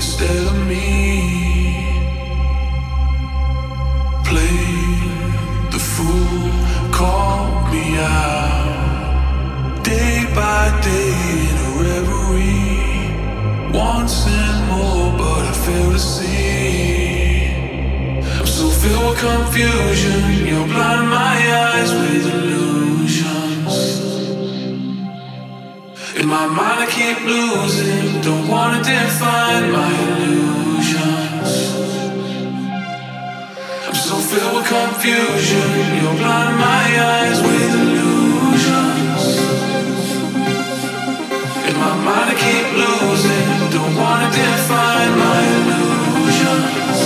instead of me. Play the fool, call me out. Day by day in a reverie. Once and more, but I fail to see. I'm so filled with confusion. You blind my eyes with illusions. In my mind, I keep losing. Don't wanna define my illusions. I'm so filled with confusion. You're blinding my eyes with illusions. In my mind, I keep losing. Don't wanna define my illusions.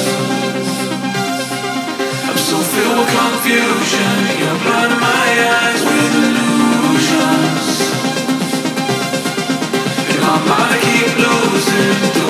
I'm so filled with confusion. You're blinding my eyes with illusions. My mind keeps closing